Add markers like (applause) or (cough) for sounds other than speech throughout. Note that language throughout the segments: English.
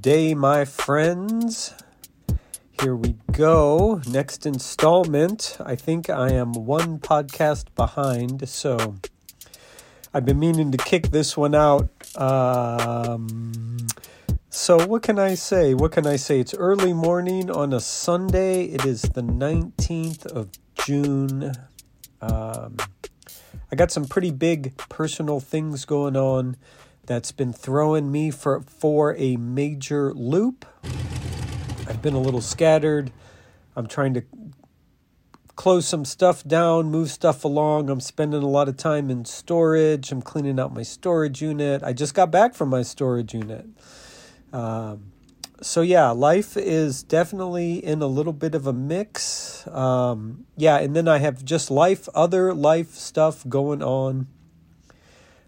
Day, my friends. Here we go. Next installment. I think I am one podcast behind, so I've been meaning to kick this one out. Um, so, what can I say? What can I say? It's early morning on a Sunday. It is the 19th of June. Um, I got some pretty big personal things going on that's been throwing me for for a major loop. I've been a little scattered. I'm trying to close some stuff down, move stuff along. I'm spending a lot of time in storage. I'm cleaning out my storage unit. I just got back from my storage unit. Um, so yeah, life is definitely in a little bit of a mix. Um, yeah, and then I have just life, other life stuff going on.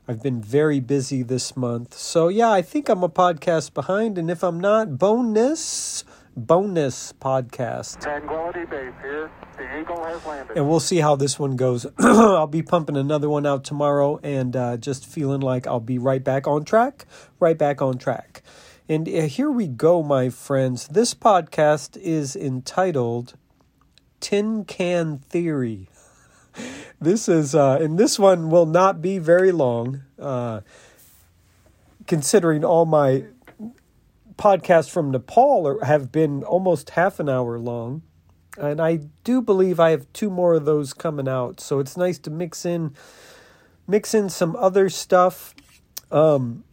I've been very busy this month. So, yeah, I think I'm a podcast behind. And if I'm not, bonus, bonus podcast. Tranquility Base here. The Eagle has landed. And we'll see how this one goes. (clears throat) I'll be pumping another one out tomorrow and uh, just feeling like I'll be right back on track, right back on track. And uh, here we go, my friends. This podcast is entitled Tin Can Theory this is, uh, and this one will not be very long, uh, considering all my podcasts from Nepal are, have been almost half an hour long. And I do believe I have two more of those coming out. So it's nice to mix in, mix in some other stuff. Um,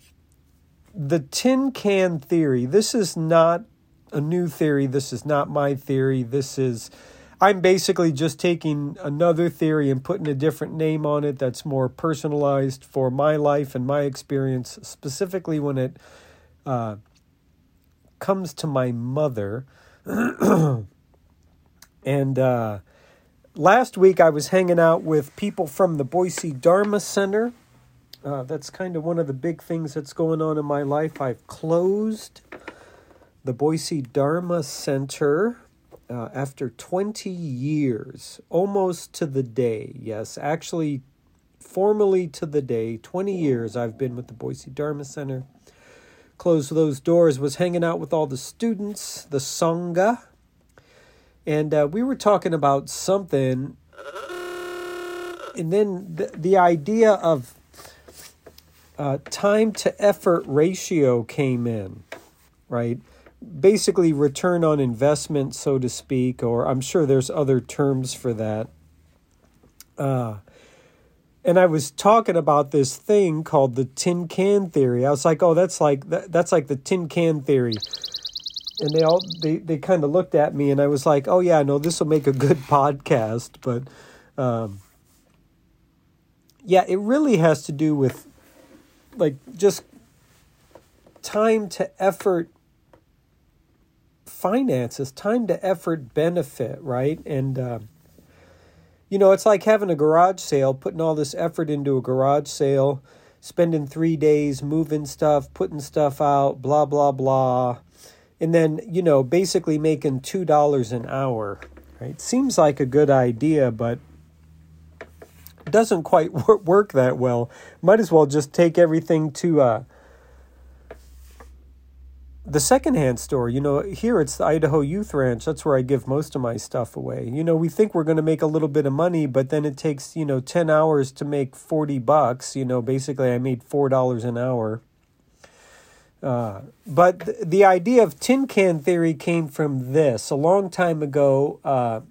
the tin can theory. This is not a new theory. This is not my theory. This is I'm basically just taking another theory and putting a different name on it that's more personalized for my life and my experience, specifically when it uh, comes to my mother. (clears throat) and uh, last week I was hanging out with people from the Boise Dharma Center. Uh, that's kind of one of the big things that's going on in my life. I've closed the Boise Dharma Center uh, after 20 years, almost to the day, yes, actually, formally to the day, 20 years I've been with the Boise Dharma Center. Closed those doors, was hanging out with all the students, the Sangha, and uh, we were talking about something. And then the, the idea of uh, time to effort ratio came in, right? Basically return on investment, so to speak, or I'm sure there's other terms for that. Uh, and I was talking about this thing called the tin can theory. I was like, "Oh, that's like that, that's like the tin can theory." And they all they they kind of looked at me, and I was like, "Oh yeah, no, this will make a good (laughs) podcast." But um, yeah, it really has to do with like just time to effort finances, time to effort benefit, right? And, uh, you know, it's like having a garage sale, putting all this effort into a garage sale, spending three days moving stuff, putting stuff out, blah, blah, blah. And then, you know, basically making $2 an hour, right? Seems like a good idea, but doesn't quite (laughs) work that well. Might as well just take everything to, uh, the secondhand store, you know, here it's the Idaho Youth Ranch. That's where I give most of my stuff away. You know, we think we're going to make a little bit of money, but then it takes, you know, 10 hours to make 40 bucks. You know, basically I made $4 an hour. Uh, but th- the idea of tin can theory came from this. A long time ago, uh,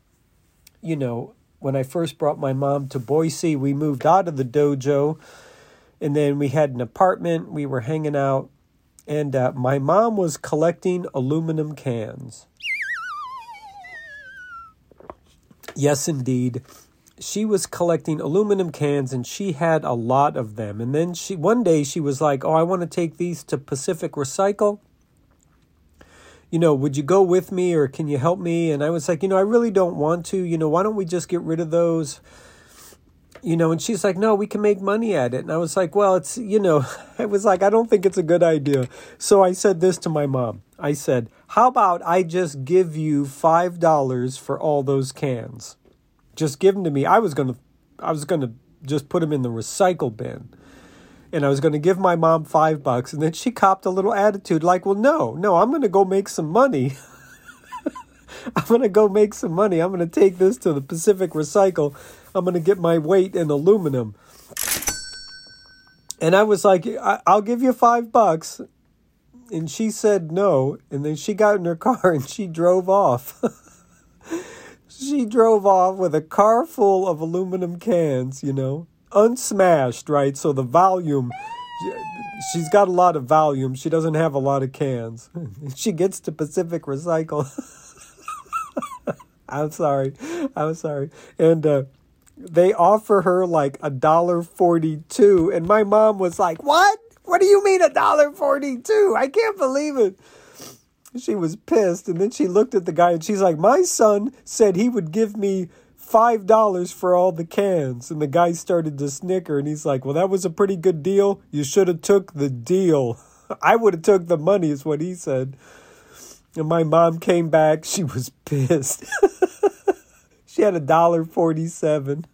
you know, when I first brought my mom to Boise, we moved out of the dojo and then we had an apartment. We were hanging out and uh, my mom was collecting aluminum cans. Yes, indeed. She was collecting aluminum cans and she had a lot of them. And then she one day she was like, "Oh, I want to take these to Pacific Recycle. You know, would you go with me or can you help me?" And I was like, "You know, I really don't want to. You know, why don't we just get rid of those?" You know, and she's like, no, we can make money at it. And I was like, well, it's, you know, (laughs) I was like, I don't think it's a good idea. So I said this to my mom. I said, how about I just give you $5 for all those cans? Just give them to me. I was going to, I was going to just put them in the recycle bin. and I was going to give my mom five bucks, and then she copped a little attitude like, well, no, no, I'm going to (laughs) go make some money. I'm going to go make some money. I'm going to take this to the Pacific Recycle. I'm going to get my weight in aluminum. And I was like, I- I'll give you five bucks. And she said no. And then she got in her (laughs) car and she drove off. (laughs) she drove off with a car full of aluminum cans, you know, unsmashed, right? So the volume, she's got a lot of volume. She doesn't have a lot of cans. (laughs) she gets to Pacific Recycle. I'm sorry. I'm sorry. And uh, they offer her like a dollar forty-two, and my mom was like, "What? What do you mean a dollar forty-two? I can't believe it." She was pissed, and then she looked at the guy and she's like, "My son said he would give me." Five dollars for all the cans, and the guy started to snicker, and he's like, "Well, that was a pretty good deal. You should have took the deal. (laughs) I would have took the money," is what he said. And my mom came back. She was pissed. (laughs) she had a dollar forty-seven.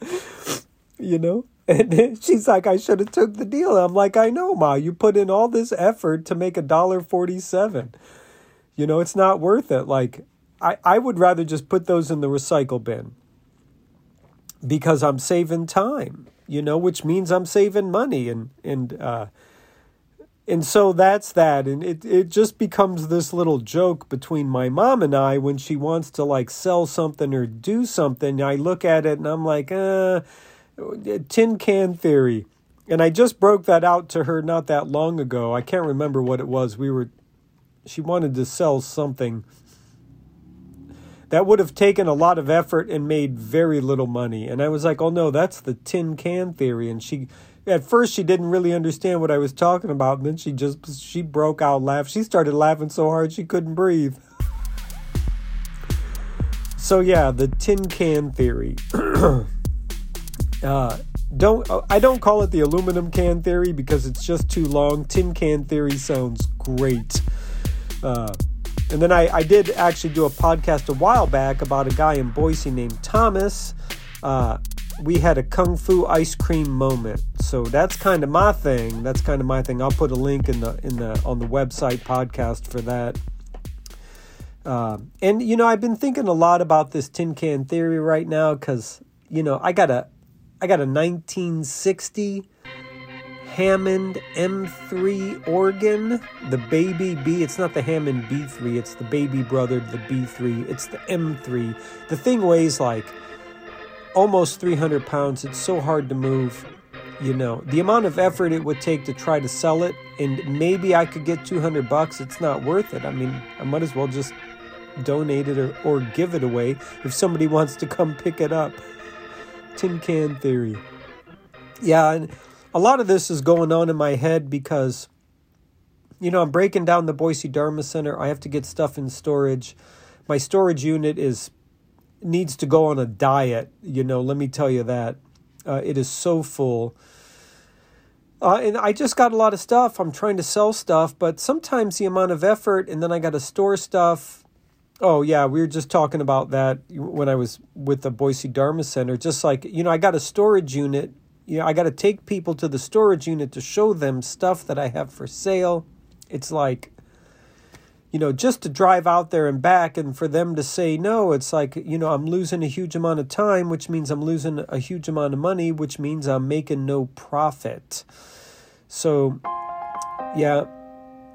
(laughs) you know, (laughs) and she's like, "I should have took the deal." I'm like, "I know, ma. You put in all this effort to make a dollar forty-seven. You know, it's not worth it. Like, I I would rather just put those in the recycle bin because I'm saving time. You know, which means I'm saving money and and uh, and so that's that. And it, it just becomes this little joke between my mom and i when she wants to like sell something or do something. I look at it and i'm like uh tin can theory. And i just broke that out to her not that long ago. I can't remember what it was. We were she wanted to sell something that would have taken a lot of effort and made very little money. And i was like oh no that's the tin can theory. And she at first she didn't really understand what I was talking about, and then she just she broke out laughing. She started laughing so hard she couldn't breathe. So yeah, the tin can theory. (clears throat) uh, don't I don't call it the aluminum can theory because it's just too long. Tin can theory sounds great. Uh, and then I, I did actually do a podcast a while back about a guy in Boise named Thomas. Uh, we had a kung fu ice cream moment. So that's kind of my thing. That's kind of my thing. I'll put a link in the in the on the website podcast for that. Uh, and you know, I've been thinking a lot about this tin can theory right now because you know I got a I got a 1960 Hammond M3 organ, the baby B. It's not the Hammond B3. It's the baby brother, the B3. It's the M3. The thing weighs like almost 300 pounds. It's so hard to move. You know, the amount of effort it would take to try to sell it, and maybe I could get 200 bucks. It's not worth it. I mean, I might as well just donate it or, or give it away if somebody wants to come pick it up. Tin can theory. Yeah, and a lot of this is going on in my head because, you know, I'm breaking down the Boise Dharma Center. I have to get stuff in storage. My storage unit is needs to go on a diet. You know, let me tell you that. Uh, it is so full. Uh, and I just got a lot of stuff. I'm trying to sell stuff, but sometimes the amount of effort, and then I got to store stuff. Oh, yeah, we were just talking about that when I was with the Boise Dharma Center. Just like, you know, I got a storage unit. You know, I got to take people to the storage unit to show them stuff that I have for sale. It's like, you know, just to drive out there and back and for them to say no, it's like, you know, I'm losing a huge amount of time, which means I'm losing a huge amount of money, which means I'm making no profit. So, yeah,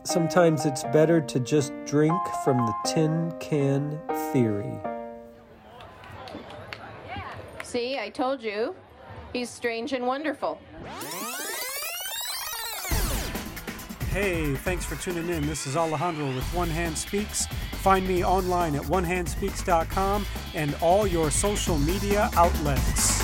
sometimes it's better to just drink from the tin can theory. See, I told you. He's strange and wonderful. Hey, thanks for tuning in. This is Alejandro with One Hand Speaks. Find me online at onehandspeaks.com and all your social media outlets.